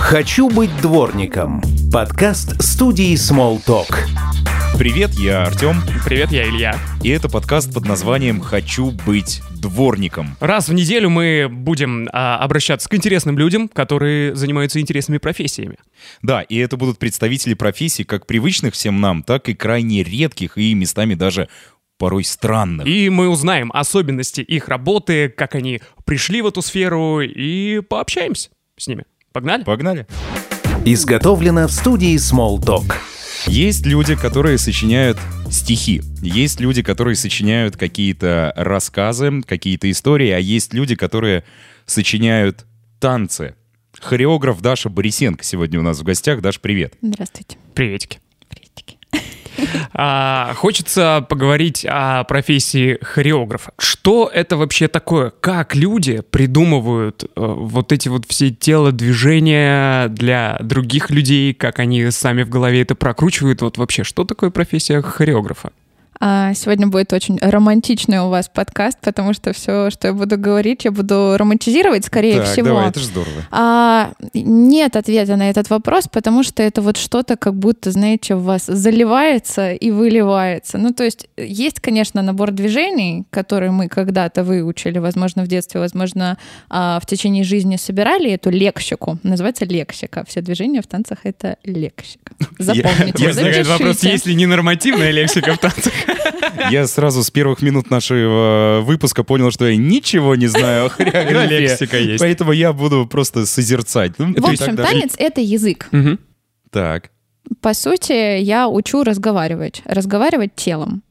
«Хочу быть дворником» – подкаст студии Smalltalk. Привет, я Артем, Привет, я Илья. и это подкаст под названием «Хочу быть дворником». Раз в неделю мы будем а, обращаться к интересным людям, которые занимаются интересными профессиями. Да, и это будут представители профессий как привычных всем нам, так и крайне редких и местами даже порой странных. И мы узнаем особенности их работы, как они пришли в эту сферу, и пообщаемся с ними. Погнали? Погнали. Изготовлено в студии Smalltalk. Есть люди, которые сочиняют стихи. Есть люди, которые сочиняют какие-то рассказы, какие-то истории, а есть люди, которые сочиняют танцы. Хореограф Даша Борисенко сегодня у нас в гостях. Даш, привет. Здравствуйте. Приветики. Приветики. А, хочется поговорить о профессии хореографа. Что это вообще такое? Как люди придумывают э, вот эти вот все телодвижения для других людей, как они сами в голове это прокручивают? Вот вообще, что такое профессия хореографа? А, сегодня будет очень романтичный у вас подкаст, потому что все, что я буду говорить, я буду романтизировать, скорее так, всего. давай, это же здорово. А, нет ответа на этот вопрос, потому что это вот что-то как будто, знаете, в вас заливается и выливается. Ну, то есть есть, конечно, набор движений, которые мы когда-то выучили, возможно, в детстве, возможно, а, в течение жизни собирали эту лексику. Называется лексика. Все движения в танцах — это лексика. Запомните, Возникает вопрос, запишите. есть ли ненормативная лексика в танцах? Я сразу с первых минут нашего выпуска понял, что я ничего не знаю о хореографии. Лексика есть. Поэтому я буду просто созерцать. Ну, В общем, танец — это язык. Так. По сути, я учу разговаривать, разговаривать телом.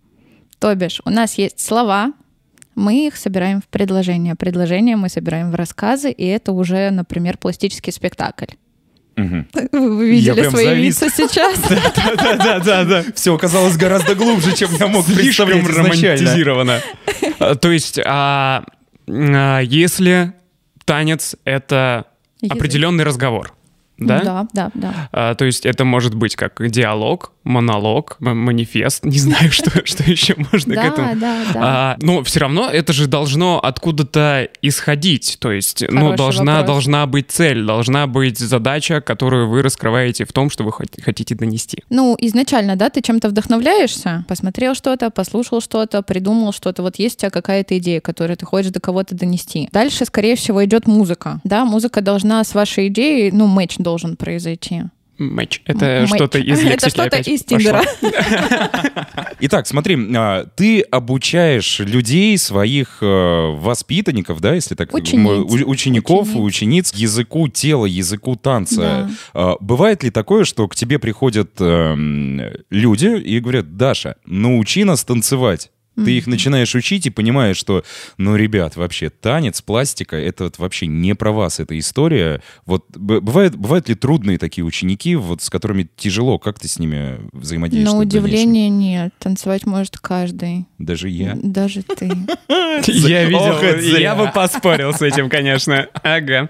То бишь, у нас есть слова, мы их собираем в предложения. Предложения мы собираем в рассказы, и это уже, например, пластический спектакль. Мгм. Вы, видели прям свои завис. лица сейчас? Да-да-да. Все оказалось гораздо глубже, чем я мог представлять романтизировано. А, То есть, а, а, если танец — это определенный разговор, да? Да, да, да. А, то есть это может быть как диалог, монолог, манифест, не знаю, что, что еще можно к Да, этому. да, да. А, но все равно это же должно откуда-то исходить. То есть, ну, должна, должна быть цель, должна быть задача, которую вы раскрываете в том, что вы хот- хотите донести. Ну, изначально, да, ты чем-то вдохновляешься, посмотрел что-то, послушал что-то, придумал что-то, вот есть у тебя какая-то идея, которую ты хочешь до кого-то донести. Дальше, скорее всего, идет музыка, да, музыка должна с вашей идеей, ну, должен произойти. Матч. Это что-то из лексики Это что-то из. Тиндера. Итак, смотри, а, ты обучаешь людей, своих э, воспитанников, да, если так Учениц. учеников, Учениц. учениц, языку тела, языку танца. Да. А, Бывает ли такое, что к тебе приходят эм, люди и говорят, Даша, научи нас танцевать? Ты их начинаешь учить и понимаешь, что, ну, ребят, вообще танец, пластика, это вот вообще не про вас, эта история. Вот б- бывают, бывают ли трудные такие ученики, вот с которыми тяжело, как ты с ними взаимодействуешь? На удивление нет, танцевать может каждый, Даже я. даже ты. Я видел, я бы поспорил с этим, конечно. Ага.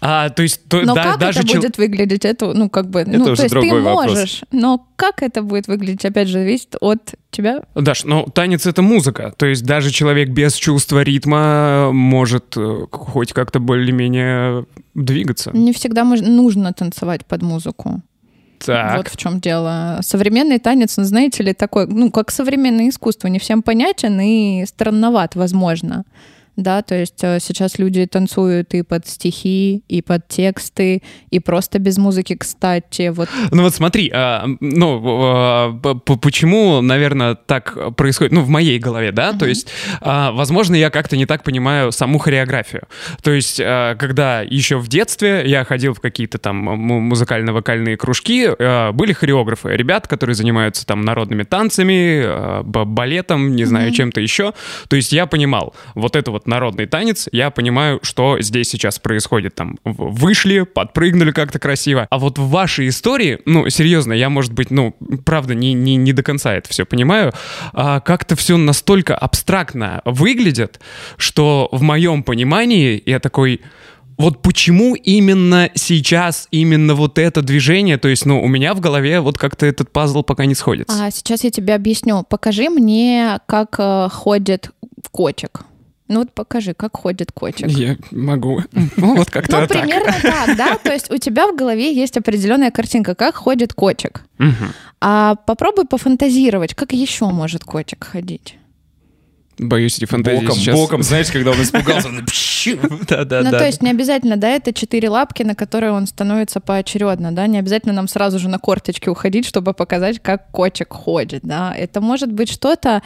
А, то есть, то, Но да, как это будет выглядеть, это, ну, как бы, ну, уже то есть ты другой вопрос. можешь, но как это будет выглядеть, опять же, зависит от тебя. Даш, ну танец это музыка, то есть даже человек без чувства ритма может э, хоть как-то более-менее двигаться. Не всегда нужно танцевать под музыку. Так. Вот в чем дело. Современный танец, ну, знаете ли, такой, ну, как современное искусство, не всем понятен и странноват, возможно. Да, то есть э, сейчас люди танцуют и под стихи, и под тексты, и просто без музыки, кстати. Вот Ну вот смотри, а, ну а, почему, наверное, так происходит, ну в моей голове, да, то есть, а, возможно, я как-то не так понимаю саму хореографию. То есть, а, когда еще в детстве я ходил в какие-то там му- музыкально-вокальные кружки, а, были хореографы, ребят, которые занимаются там народными танцами, а, балетом, не знаю, чем-то еще. То есть я понимал, вот это вот народный танец, я понимаю, что здесь сейчас происходит. Там вышли, подпрыгнули как-то красиво. А вот в вашей истории, ну, серьезно, я, может быть, ну, правда, не, не, не до конца это все понимаю, а как-то все настолько абстрактно выглядит, что в моем понимании я такой... Вот почему именно сейчас, именно вот это движение, то есть, ну, у меня в голове вот как-то этот пазл пока не сходится. а сейчас я тебе объясню. Покажи мне, как э, ходит котик. Ну вот покажи, как ходит котик. Я могу. Ну, вот как-то Ну, так. примерно так, да? То есть у тебя в голове есть определенная картинка, как ходит котик. А попробуй пофантазировать, как еще может котик ходить. Боюсь, эти фантазии Боком, сейчас... боком, знаешь, когда он испугался, он пщу. Да-да-да. Ну, то есть не обязательно, да, это четыре лапки, на которые он становится поочередно, да, не обязательно нам сразу же на корточки уходить, чтобы показать, как котик ходит, да. Это может быть что-то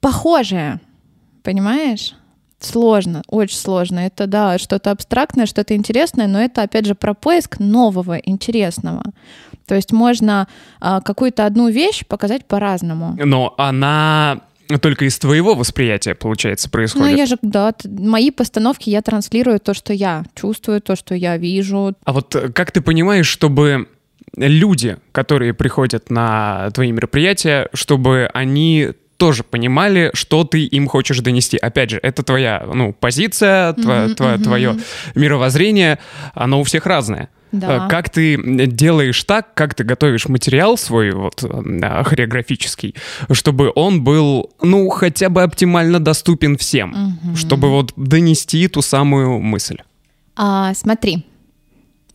похожее, понимаешь? Сложно, очень сложно. Это, да, что-то абстрактное, что-то интересное, но это, опять же, про поиск нового, интересного. То есть можно а, какую-то одну вещь показать по-разному. Но она только из твоего восприятия, получается, Ну, происходит. я же, да, мои постановки, я транслирую то, что я чувствую, то, что я вижу, А вот э, как ты понимаешь, чтобы люди, которые приходят на твои мероприятия, чтобы они тоже понимали, что ты им хочешь донести. Опять же, это твоя ну, позиция, тво- Мгм, тво- мгм. твое мировоззрение, оно у всех разное. Да. Э, Как ты делаешь так, как ты готовишь материал свой вот э, хореографический, чтобы он был, ну, хотя бы оптимально доступен всем, Мгм. чтобы вот донести ту самую мысль. А, смотри.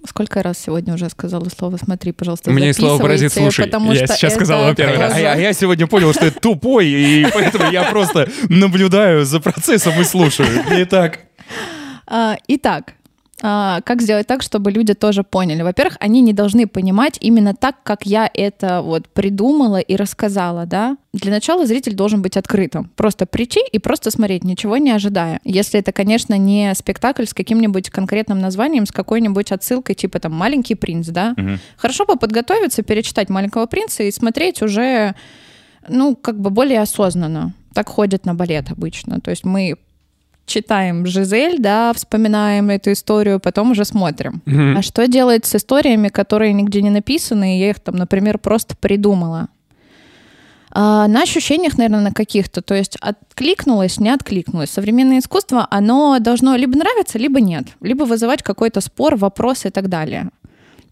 Сколько раз сегодня уже сказала слово «смотри», пожалуйста, есть слово «паразит, слушай». потому Я что сейчас это сказала первый раз. А я, а я сегодня понял, что это тупой, и поэтому я просто наблюдаю за процессом и слушаю. Итак, А, Итак, а, как сделать так, чтобы люди тоже поняли? Во-первых, они не должны понимать именно так, как я это вот придумала и рассказала, да? Для начала зритель должен быть открытым. Просто прийти и просто смотреть, ничего не ожидая. Если это, конечно, не спектакль с каким-нибудь конкретным названием, с какой-нибудь отсылкой, типа там «Маленький принц», да? Мгм. Хорошо бы подготовиться, перечитать «Маленького принца» и смотреть уже, ну, как бы более осознанно. Так ходят на балет обычно. То есть мы читаем Жизель, да, вспоминаем эту историю, потом уже смотрим. Мгм. А что делать с историями, которые нигде не написаны, и я их там, например, просто придумала? А, на ощущениях, наверное, на каких-то. То есть откликнулось, не откликнулось. Современное искусство, оно должно либо нравиться, либо нет. Либо вызывать какой-то спор, вопрос и так далее.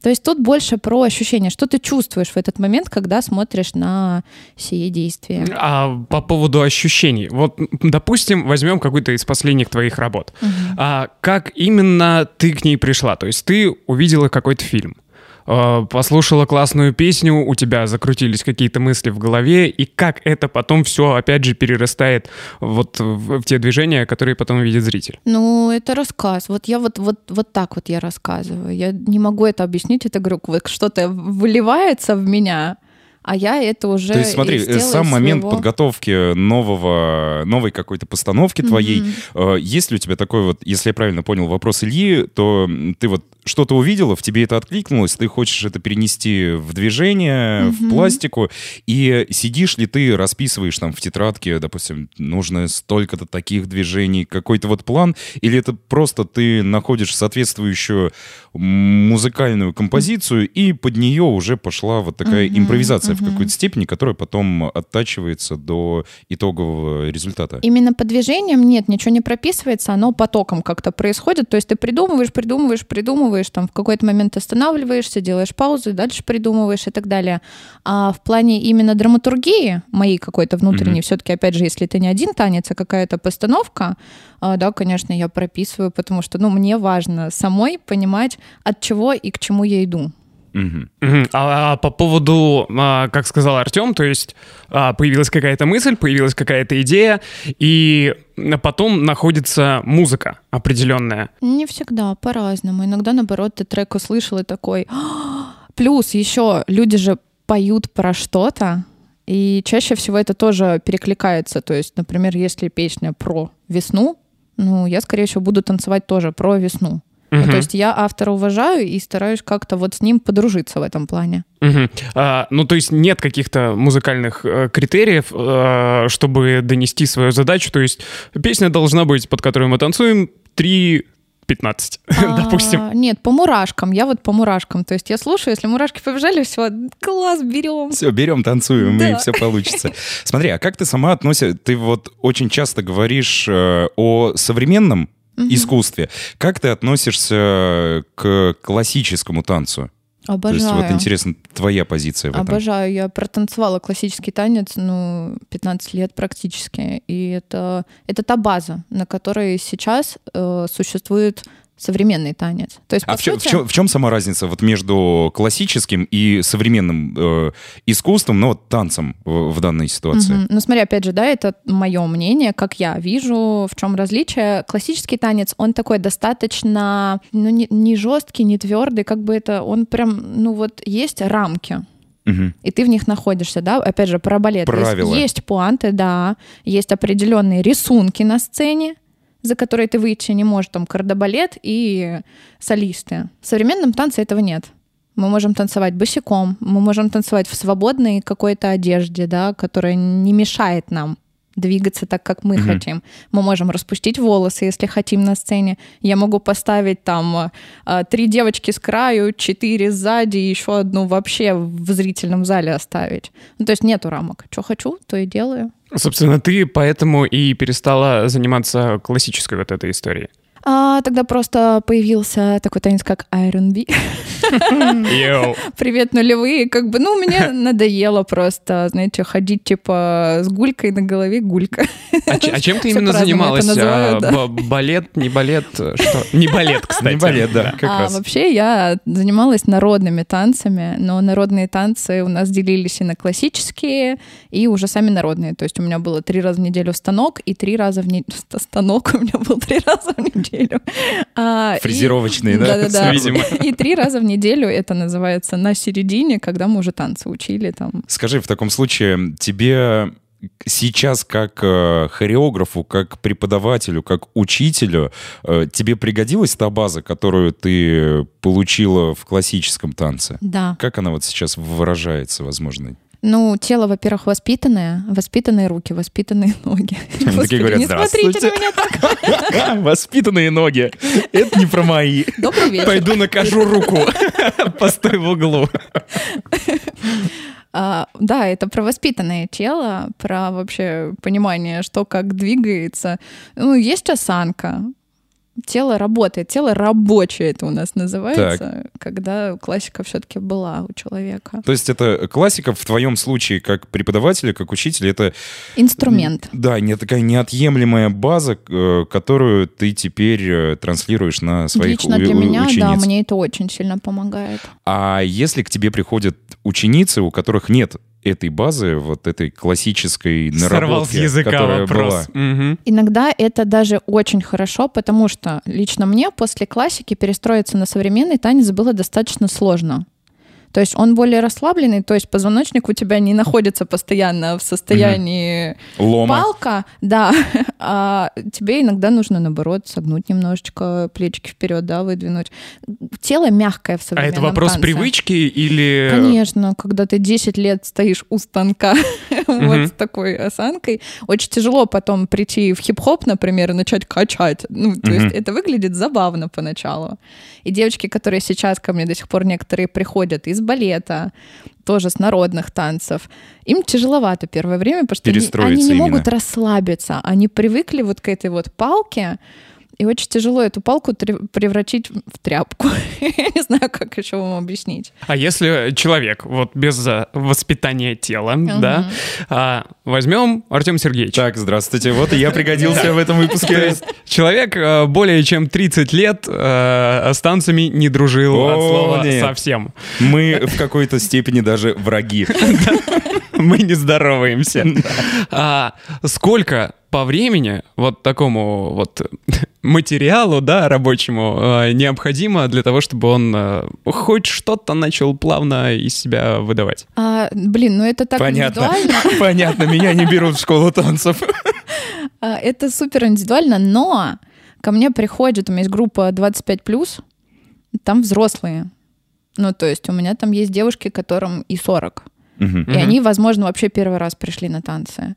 То есть тут больше про ощущение, что ты чувствуешь в этот момент, когда смотришь на сие действия. А по поводу ощущений. Вот, допустим, возьмем какую-то из последних твоих работ. А как именно ты к ней пришла? То есть ты увидела какой-то фильм, послушала классную песню, у тебя закрутились какие-то мысли в голове, и как это потом все, опять же, перерастает вот в, в те движения, которые потом видит зритель? Ну, это рассказ. Вот я вот, вот, вот так вот я рассказываю. Я не могу это объяснить. Это, говорю, вот что-то выливается в меня, а я это уже То есть смотри, сам из момент своего. подготовки нового, новой какой-то постановки твоей, э, есть ли у тебя такой вот, если я правильно понял вопрос Ильи, то ты вот что-то увидела, в тебе это откликнулось, ты хочешь это перенести в движение, в пластику, и сидишь ли ты, расписываешь там в тетрадке, допустим, нужно столько-то таких движений, какой-то вот план, или это просто ты находишь соответствующую музыкальную композицию, и под нее уже пошла вот такая Мгм, импровизация в какой-то степени, которая потом оттачивается до итогового результата. Именно по движениям нет, ничего не прописывается, оно потоком как-то происходит. То есть ты придумываешь, придумываешь, придумываешь, там в какой-то момент останавливаешься, делаешь паузу, и дальше придумываешь и так далее. А в плане именно драматургии, моей какой-то внутренней, все-таки, опять же, если это не один танец, а какая-то постановка, а, да, конечно, я прописываю, потому что, ну, мне важно самой понимать, от чего и к чему я иду. Мгм. Мгм. А, а по поводу, а, как сказал Артем, то есть а, появилась какая-то мысль, появилась какая-то идея, и потом находится музыка определенная. Не всегда, по-разному. Иногда, наоборот, ты трек услышал и такой... «А!» Плюс еще люди же поют про что-то, и чаще всего это тоже перекликается. То есть, например, если песня про весну, ну, я, скорее всего, буду танцевать тоже про весну. Ну, Мгм. то есть я автора уважаю и стараюсь как-то вот с ним подружиться в этом плане. Мгм. А, ну, то есть нет каких-то музыкальных э, критериев, э, чтобы донести свою задачу. То есть песня должна быть, под которую мы танцуем, 3.15, допустим. А, Нет, по мурашкам. Я вот по мурашкам. То есть я слушаю, если мурашки побежали, все, класс, берем. Все, берем, танцуем, и Да. все получится. Смотри, а как ты сама относишься? Ты вот очень часто говоришь э, о современном искусстве. Как ты относишься к классическому танцу? То есть вот Обожаю. интересно, твоя позиция в этом. Обожаю. Я протанцевала классический танец, ну, 15 лет практически. И это, это та база, на которой сейчас э, существует современный танец. То есть, А в чем, сути, в, чем, в чем сама разница вот между классическим и современным э, искусством, но вот танцем в, в данной ситуации? Мгм. Ну, смотри, опять же, да, это мое мнение, как я вижу, в чем различие. Классический танец, он такой достаточно, ну, не, не жесткий, не твердый, как бы это, он прям, ну, вот есть рамки, Мгм. и ты в них находишься, да, опять же, про балет. Есть- Правила. Есть, пуанты, да, есть определенные рисунки на сцене, за которые ты выйти не можешь, там, кардебалет и солисты. В современном танце этого нет. Мы можем танцевать босиком, мы можем танцевать в свободной какой-то одежде, да, которая не мешает нам двигаться так, как мы Мгм. хотим. Мы можем распустить волосы, если хотим на сцене. Я могу поставить там э, три девочки с краю, четыре сзади, и еще одну вообще в зрительном зале оставить. Ну, то есть нету рамок. Что хочу, то и делаю. Собственно, ты поэтому и перестала заниматься классической вот этой историей. А, тогда просто появился такой танец, как R&B. Йоу. Привет, нулевые. Как бы, ну, мне надоело просто, знаете, ходить типа с гулькой на голове гулька. А, ч- а чем ты именно занималась? А, да. балет, не балет? Что? Не балет, кстати. Не балет, да, как а раз. вообще я занималась народными танцами, но народные танцы у нас делились и на классические, и уже сами народные. То есть у меня было три раза в неделю станок, и три раза в неделю... Станок у меня был три раза в неделю. А, и- Фрезеровочные, да? Да-да-да. И три раза в неделю это называется на середине, когда мы уже танцы учили там. Скажи, в таком случае, тебе сейчас как э, хореографу, как преподавателю, как учителю, э, тебе пригодилась та база, которую ты получила в классическом танце? Да. Как она вот сейчас выражается, возможно? Ну, тело, во-первых, воспитанное, воспитанные руки, воспитанные ноги. Господи, говорят, не смотрите на меня так. Воспитанные ноги. Это не про мои. Добрый вечер. Пойду накажу руку. Постой в углу. А, да, это про воспитанное тело, про вообще понимание, что как двигается. Ну, есть осанка. Тело работает, тело рабочее это у нас называется, когда классика все-таки была у человека. То есть это классика в твоем случае как преподавателя, как учителя, это Инструмент. Да, не такая неотъемлемая база, э, которую ты теперь э, транслируешь на своих Лично для у- меня, да, учениц. мне это очень сильно помогает. А если к тебе приходят ученицы, у которых нет этой базы, вот этой классической Сорвал с наработки, языка которая была, вопрос. Мгм. Иногда это даже очень хорошо, потому что лично мне после классики перестроиться на современный танец было достаточно сложно. То есть он более расслабленный, то есть позвоночник у тебя не находится постоянно в состоянии лома. палка, да, а тебе иногда нужно, наоборот, согнуть немножечко, плечики вперед, да, выдвинуть. Тело мягкое в А современном это вопрос танце. привычки или... Конечно, когда ты 10 лет стоишь у станка вот с такой осанкой, очень тяжело потом прийти в хип-хоп, например, и начать качать. Ну, то есть это выглядит забавно поначалу. И девочки, которые сейчас ко мне до сих пор некоторые приходят из балета, тоже с народных танцев, им тяжеловато первое время, потому что они, они не именно. могут расслабиться. Они привыкли вот к этой вот палке, и очень тяжело эту палку превратить в тряпку. Я не знаю, как еще вам объяснить. А если человек вот без э, воспитания тела, да, а, возьмем Артем Сергеевич. Так, здравствуйте. Вот и я пригодился в этом То выпуске. человек э, более чем 30 лет э, с танцами не дружил от слова совсем. Мы в какой-то степени даже враги. Мы не здороваемся. А сколько по времени вот такому вот материалу, да, рабочему э, необходимо для того, чтобы он э, хоть что-то начал плавно из себя выдавать? А, блин, ну это так Понятно. индивидуально. Понятно, меня не берут в школу танцев. А, Это супер индивидуально, но ко мне приходит, у меня есть группа 25+, там взрослые. Ну, то есть у меня там есть девушки, которым и 40. Мгм. И они, возможно, вообще первый раз пришли на танцы.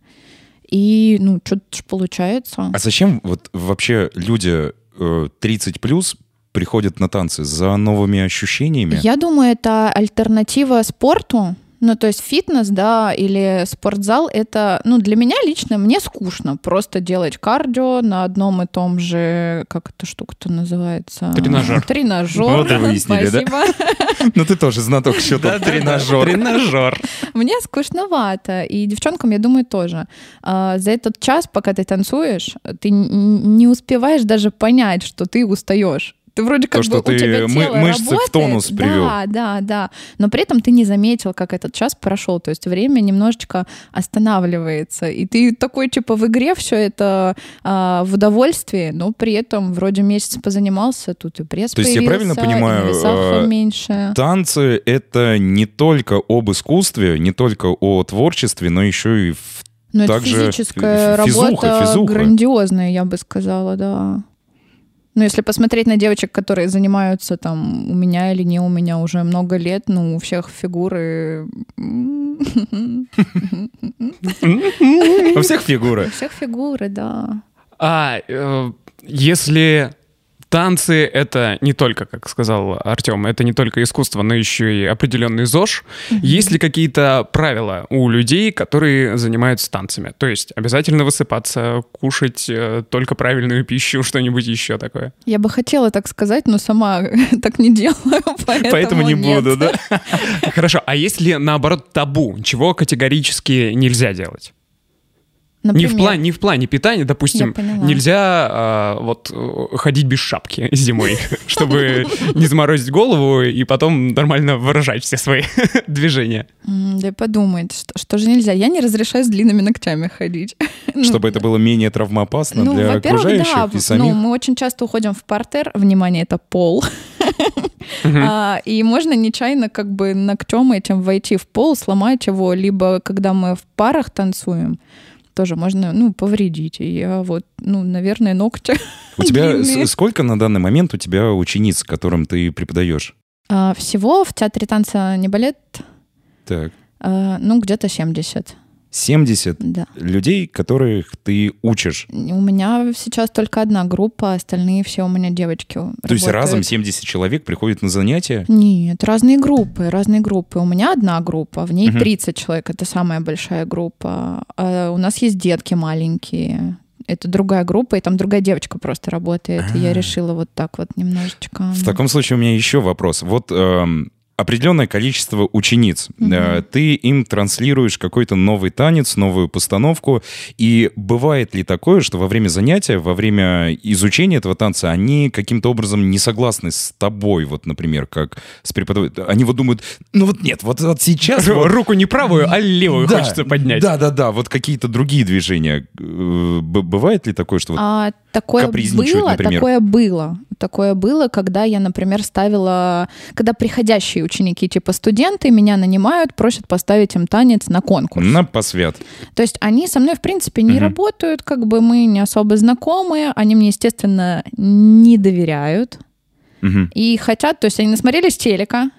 И, ну, что-то получается. А зачем вот вообще люди э, 30 плюс приходят на танцы за новыми ощущениями? Я думаю, это альтернатива спорту, Ну, то есть фитнес, да, или спортзал, это, ну, для меня лично, мне скучно просто делать кардио на одном и том же, как эта штука-то называется? Тренажер. Тренажер. Вот и выяснили, да? Спасибо. Ну ты тоже знаток счета. Тренажер. Тренажер. Мне скучновато, и девчонкам, я думаю, тоже. А, За этот час, пока ты танцуешь, ты не успеваешь даже понять, что ты устаешь. Ты вроде как То, что бы у ты тебя мы- тело мышцы в работает. тонус привел. Да, да, да. Но при этом ты не заметил, как этот час прошел. То есть время немножечко останавливается. И ты такой, типа, в игре все это а, в удовольствии, но при этом вроде месяц позанимался, тут и пресс То есть я правильно понимаю, э, меньше. Танцы — это не только об искусстве, не только о творчестве, но еще и в это также физическая фи- физуха, работа физуха. грандиозная, я бы сказала, да. Ну, если посмотреть на девочек, которые занимаются там у меня или не у меня уже много лет, ну, у всех фигуры... У всех У фигуры. всех фигуры, да. А э, если танцы — это не только, как сказал Артем, это не только искусство, но еще и определенный ЗОЖ, есть ли какие-то правила у людей, которые занимаются танцами? То есть обязательно высыпаться, кушать э, только правильную пищу, что-нибудь еще такое? Я бы хотела так сказать, но сама так не делаю, поэтому Поэтому не нет. буду, да? Хорошо, а есть ли, наоборот, табу, чего категорически нельзя делать? Не в, Например, плане, не в плане питания, допустим, нельзя а, вот э, ходить без шапки зимой, чтобы не заморозить голову и потом нормально выражать все свои движения. Да подумает, что, что же нельзя. Я не разрешаю с длинными ногтями ходить. Ну, Чтобы это было менее травмоопасно Ну, для во-первых, окружающих да. и Ну, самих. мы очень часто уходим в партер. Внимание, это пол. А, И можно нечаянно как бы ногтем этим войти в пол, сломать его, либо когда мы в парах танцуем, тоже можно, ну, повредить. И я вот, ну, наверное, ногти. У тебя сколько на данный момент у тебя учениц, которым ты преподаешь? А, Всего в театре танца не балет, Так. а, ну, где-то 70, 70 да. людей, которых ты учишь. У меня сейчас только одна группа, остальные все у меня девочки То есть работают. разом 70 человек приходят на занятия? Нет, разные группы, разные группы. У меня одна группа, в ней Мгм. 30 человек, это самая большая группа. А у нас есть детки маленькие. Это другая группа, и там другая девочка просто работает. И я А. решила вот так вот немножечко. В таком случае у меня еще вопрос. Вот эм, определенное количество учениц. Э, Ты им транслируешь какой-то новый танец, новую постановку. И бывает ли такое, что во время занятия, во время изучения этого танца, они каким-то образом не согласны с тобой, вот, например, как с преподавателем? Они вот думают, ну вот нет, вот, вот сейчас... вот- Руку не правую, а левую Да, хочется поднять. Да, да, да, вот какие-то другие движения. Э, Бывает ли такое, что вот А такое было, например. такое было. Такое было, когда я, например, ставила, когда приходящие ученики, типа студенты, меня нанимают, просят поставить им танец на конкурс. на посвят? То есть они со мной, в принципе, не Мгм. работают, как бы мы не особо знакомы, они мне, естественно, не доверяют Мгм. и хотят, то есть они насмотрелись телека,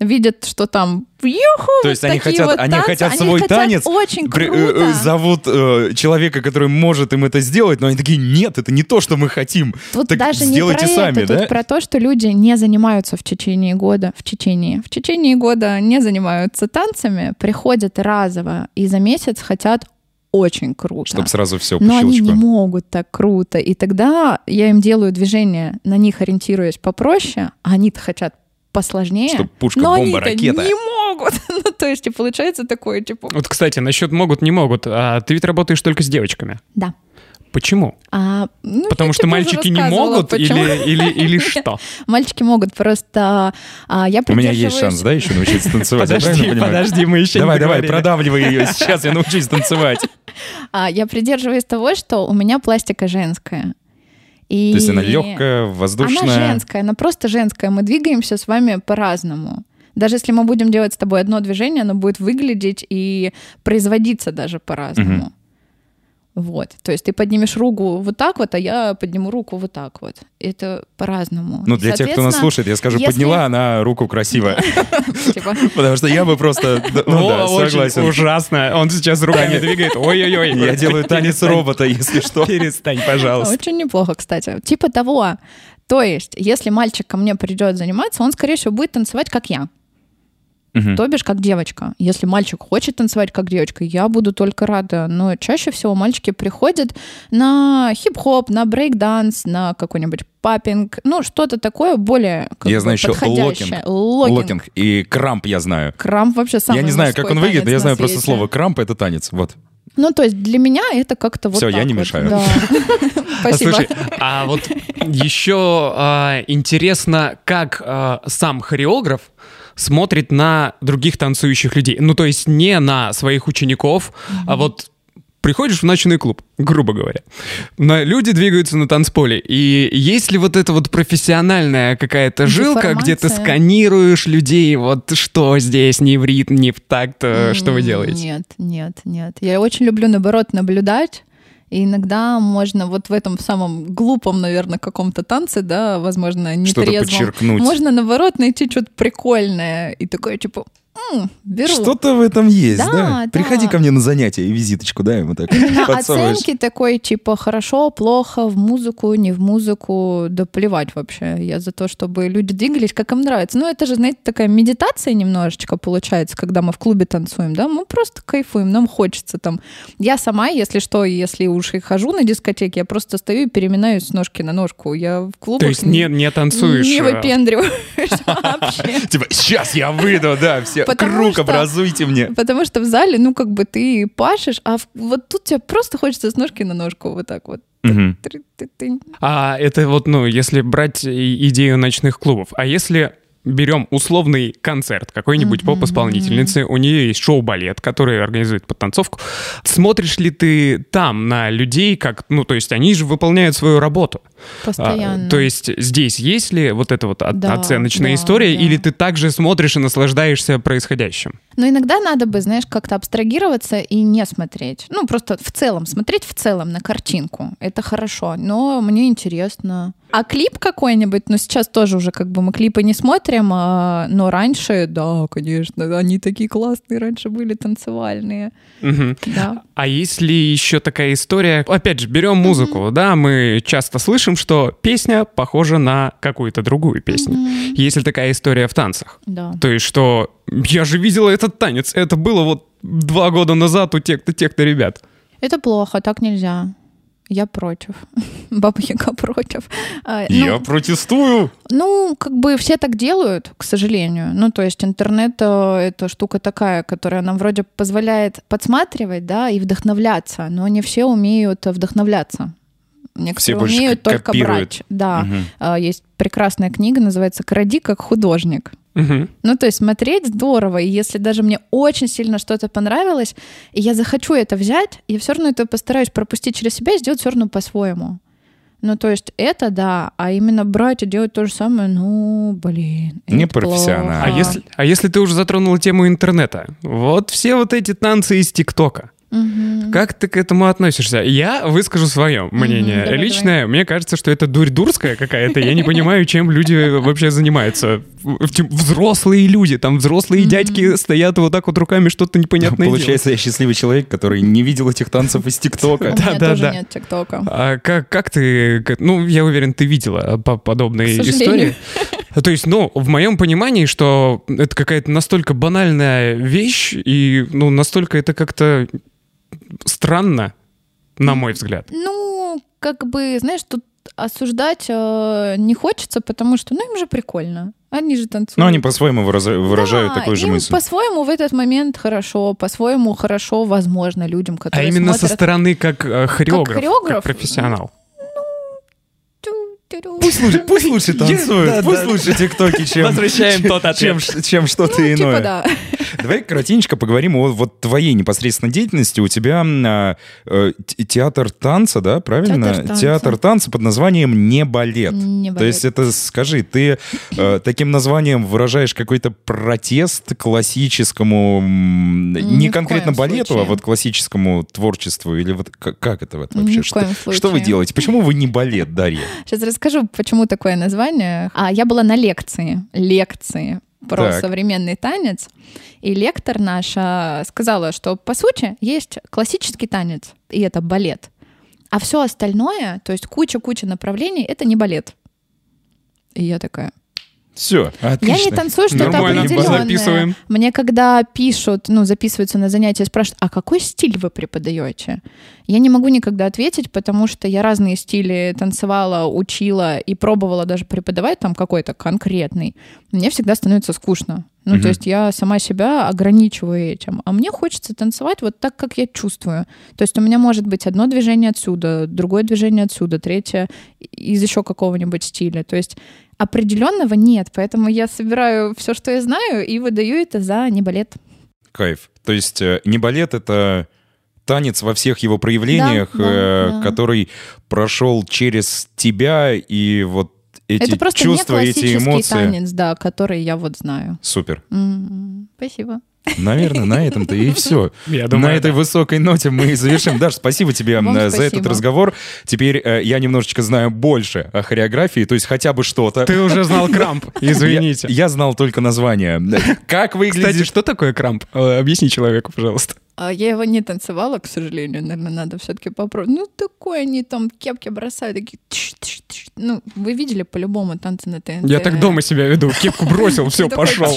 видят, что там юху, То есть они такие хотят, вот они танцы, хотят они свой хотят танец, очень при- круто. э, э, зовут э, человека, который может им это сделать, но они такие, нет, это не то, что мы хотим. Тут так даже сделайте не про сами, это, да? тут про то, что люди не занимаются в течение года, в течение, в течение года не занимаются танцами, приходят разово и за месяц хотят очень круто. Чтобы сразу все по Но они щелчку. не могут так круто. И тогда я им делаю движение, на них ориентируясь попроще, а они-то хотят посложнее. Чтоб пушка, но бомба, ракета. не могут. ну, то есть, и получается такое, типа, Вот, кстати, насчет могут, не могут. А ты ведь работаешь только с девочками. да. Почему? А, ну, Потому что мальчики не могут почему. или, или, или что? Мальчики могут, просто а, я У меня есть шанс, да, еще научиться танцевать? Понимаю? подожди, мы еще Давай, давай, продавливай ее. Сейчас я научусь танцевать. А, я придерживаюсь того, что у меня пластика женская. И... То есть она легкая, Она воздушная. женская, она просто женская. Мы двигаемся с вами по-разному. Даже если мы будем делать с тобой одно движение, оно будет выглядеть и производиться даже по-разному. Вот. То есть ты поднимешь руку вот так вот, а я подниму руку вот так вот. Это по-разному. Ну, для тех, кто нас слушает, я скажу, если- подняла она руку красиво. типа, Потому что я бы просто... Ну да, согласен. ужасно. Он сейчас руками двигает. Ой-ой-ой. Я делаю танец робота, если что. Перестань, пожалуйста. Очень неплохо, кстати. Типа того. То есть, если мальчик ко мне придет заниматься, он, скорее всего, будет танцевать, как я. Мгм. То бишь, как девочка. Если мальчик хочет танцевать как девочка, я буду только рада. Но чаще всего мальчики приходят на хип-хоп, на брейк-данс, на какой-нибудь поппинг, ну, что-то такое более как Я бы, знаю еще локинг. Локинг. Локинг. И крамп я знаю. Крамп вообще самый я не знаю, как он выглядит, но я знаю на просто слово крамп — это танец. Вот. Ну, то есть для меня это как-то вот Всё, я не вот. мешаю. Да. А, Спасибо. Слушай, а вот еще а, интересно, как а, сам хореограф смотрит на других танцующих людей. Ну, то есть не на своих учеников, а вот приходишь в ночной клуб, грубо говоря. На, люди двигаются на танцполе. И есть ли вот эта вот профессиональная какая-то жилка, где ты сканируешь людей, вот что здесь не в ритм, не в такт, э, что вы делаете? Нет, нет, нет. Я очень люблю, наоборот, наблюдать. И иногда можно вот в этом самом глупом, наверное, каком-то танце, да, возможно, Что-то нетрезвом, подчеркнуть. можно, наоборот, найти что-то прикольное. И такое, типа, «М, беру. Что-то в этом есть, Да, да? да. Приходи ко мне на занятия и визиточку, да, ему так оценки такой, типа, хорошо, плохо, в музыку, не в музыку, да плевать вообще. Я за то, чтобы люди двигались, как им нравится. Ну, это же, знаете, такая медитация немножечко получается, когда мы в клубе танцуем, да, мы просто кайфуем, нам хочется там. Я сама, если что, если уж и хожу на дискотеке, я просто стою и переминаюсь с ножки на ножку. Я в клубах То есть не, не танцуешь? не э, выпендриваюсь вообще. Типа, сейчас я выйду, да, все, круг что- образуйте мне. Потому что в зале, ну, как бы ты пашешь, а в- вот тут тебе просто хочется с ножки на ножку вот так вот. Тры-ты-тынь. А это вот, ну, если брать идею ночных клубов. А если берем условный концерт какой-нибудь поп-исполнительницы, у нее есть шоу-балет, который организует подтанцовку. Смотришь ли ты там на людей, как, ну, то есть они же выполняют свою работу. А, Постоянно. то есть здесь есть ли вот эта вот от- Да, оценочная да, история, да. или ты также смотришь и наслаждаешься происходящим? Но иногда надо бы, знаешь, как-то абстрагироваться и не смотреть. Ну, просто в целом, смотреть в целом на картинку. Это хорошо, но мне интересно. А клип какой-нибудь, ну, сейчас тоже уже как бы мы клипы не смотрим, а, но раньше, да, конечно, они такие классные раньше были, танцевальные. Мгм. Да. А есть ли еще такая история? Опять же, берем музыку, да, мы часто слышим, что песня похожа на какую-то другую песню. Есть ли такая история в танцах? Да. То есть, что я же видела этот танец, это было вот два года назад у тех-то, тех-то ребят. Это плохо, так нельзя. Я против. Баба Яга против. А, ну, Я протестую. Ну, как бы все так делают, к сожалению. Ну, то есть интернет э, это штука такая, которая нам вроде позволяет подсматривать, да, и вдохновляться, но не все умеют вдохновляться. Некоторые больше умеют ко- только копируют. брать. Да. А, Есть прекрасная книга, называется «Кради как художник». Мгм. Ну, то есть смотреть здорово, и если даже мне очень сильно что-то понравилось, и я захочу это взять, я все равно это постараюсь пропустить через себя и сделать все равно по-своему. Ну, то есть это да, а именно брать и делать то же самое, ну, блин. это Непрофессионально. А если, а если ты уже затронула тему интернета? Вот все вот эти танцы из ТикТока. Мгм. Как ты к этому относишься? Я выскажу свое мнение. давай, Личное, мне кажется, что это дурь дурская какая-то. Я не понимаю, чем люди вообще занимаются. Взрослые люди, там взрослые дядьки стоят вот так вот руками что-то непонятное Получается, я счастливый человек, который не видел этих танцев из У ТикТока. меня да, да, тоже да. нет ТикТока. А как, как ты... Ну, я уверен, ты видела по- подобные истории. То есть, ну, в моем понимании, что это какая-то настолько банальная вещь, и, ну, настолько это как-то странно, на мой взгляд. Ну, как бы, знаешь, тут осуждать э, не хочется, потому что, ну, им же прикольно. Они же танцуют. Но Ну, они по-своему выражают Да, такую же им мысль. по-своему в этот момент хорошо, по-своему хорошо, возможно, людям, А которые именно со смотрят... стороны как э, хореограф, хореограф? профессионал. Пусть лучше, пусть лучше танцуют, Да, пусть да. лучше ТикТоки, чем, Возвращаем чем, тот ответ. чем, чем что-то Ну, иное. типа да. Давай коротенько поговорим о вот твоей непосредственной деятельности. У тебя а, э, театр танца, да, правильно? Театр танца. Театр танца под названием «Не балет». Не То балет. есть это, скажи, ты э, таким названием выражаешь какой-то протест классическому, Ни не конкретно балету, случае. а вот классическому творчеству? Или вот как, как это вот Ни вообще? в Что, коем что вы делаете? Почему вы не балет, Дарья? Сейчас расскажу, почему такое название. А, я была на лекции, лекции про Так. современный танец, и лектор наша сказала, что по сути есть классический танец, и это балет, а все остальное, то есть куча-куча направлений, это не балет. И я такая, Все, Я отлично. не танцую что-то определенное. Мне когда пишут, ну, записываются на занятия, спрашивают, а какой стиль вы преподаете? Я не могу никогда ответить, потому что я разные стили танцевала, учила и пробовала даже преподавать там какой-то конкретный. Мне всегда становится скучно. Ну, Мгм. то есть я сама себя ограничиваю этим. А мне хочется танцевать вот так, как я чувствую. То есть у меня может быть одно движение отсюда, другое движение отсюда, третье из еще какого-нибудь стиля. То есть определенного нет, поэтому я собираю все, что я знаю, и выдаю это за не балет. Кайф. То есть э, не балет — это танец во всех его проявлениях, Да, да, э, да. который прошел через тебя, и вот эти это просто чувства, не эти эмоции... танец, да, который я вот знаю. Супер. М, Спасибо. Наверное, на этом-то и все. Я На думаю, этой да. высокой ноте мы и завершим. Даш, спасибо тебе Вам э, за этот спасибо. разговор. Теперь э, я немножечко знаю больше о хореографии, то есть хотя бы что-то. Ты уже знал крамп, извините. Я, я знал только название. Как выглядит... Кстати, что такое крамп? Э, Объясни человеку, пожалуйста. А я его не танцевала, к сожалению, наверное, надо все-таки попробовать. Ну, такое они там кепки бросают, такие... тш, тш, тш. Ну, вы видели по-любому танцы на ТНТ? Я так дома себя веду. Кепку бросил, все, пошел.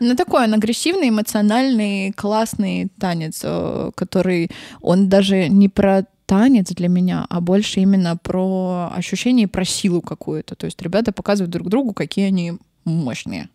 Ну, такой он агрессивный, эмоциональный, классный танец, э, который, он даже не про танец для меня, а больше именно про ощущение и про силу какую-то. То есть ребята показывают друг другу, какие они мощные.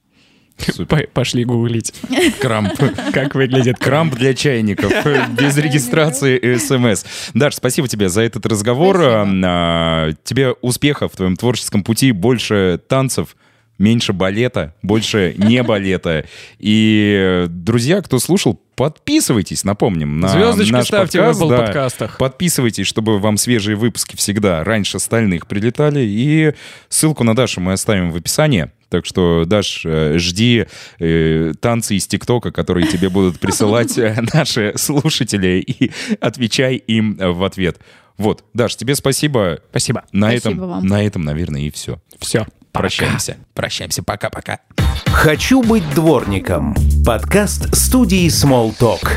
Супер. Пошли гуглить, Крамп. как выглядит Крамп для чайников, без регистрации и смс. Даш, спасибо тебе за этот разговор. Спасибо. А, Тебе успехов в твоем творческом пути, больше танцев, меньше балета, больше не балета. И, друзья, кто слушал, подписывайтесь, напомним, на Звездочку наш ставьте подкаст. в Apple да. подкастах. Подписывайтесь, чтобы вам свежие выпуски всегда раньше остальных прилетали. И ссылку на Дашу мы оставим в описании. Так что, Даш, э, жди э, танцы из ТикТока, которые тебе будут присылать э, наши слушатели, и отвечай им в ответ. Вот, Даш, тебе спасибо. Спасибо. На Спасибо этом, вам. на этом, наверное, и все. Все. Прощаемся. Прощаемся. Пока-пока. «Хочу быть дворником» – подкаст студии Small Talk.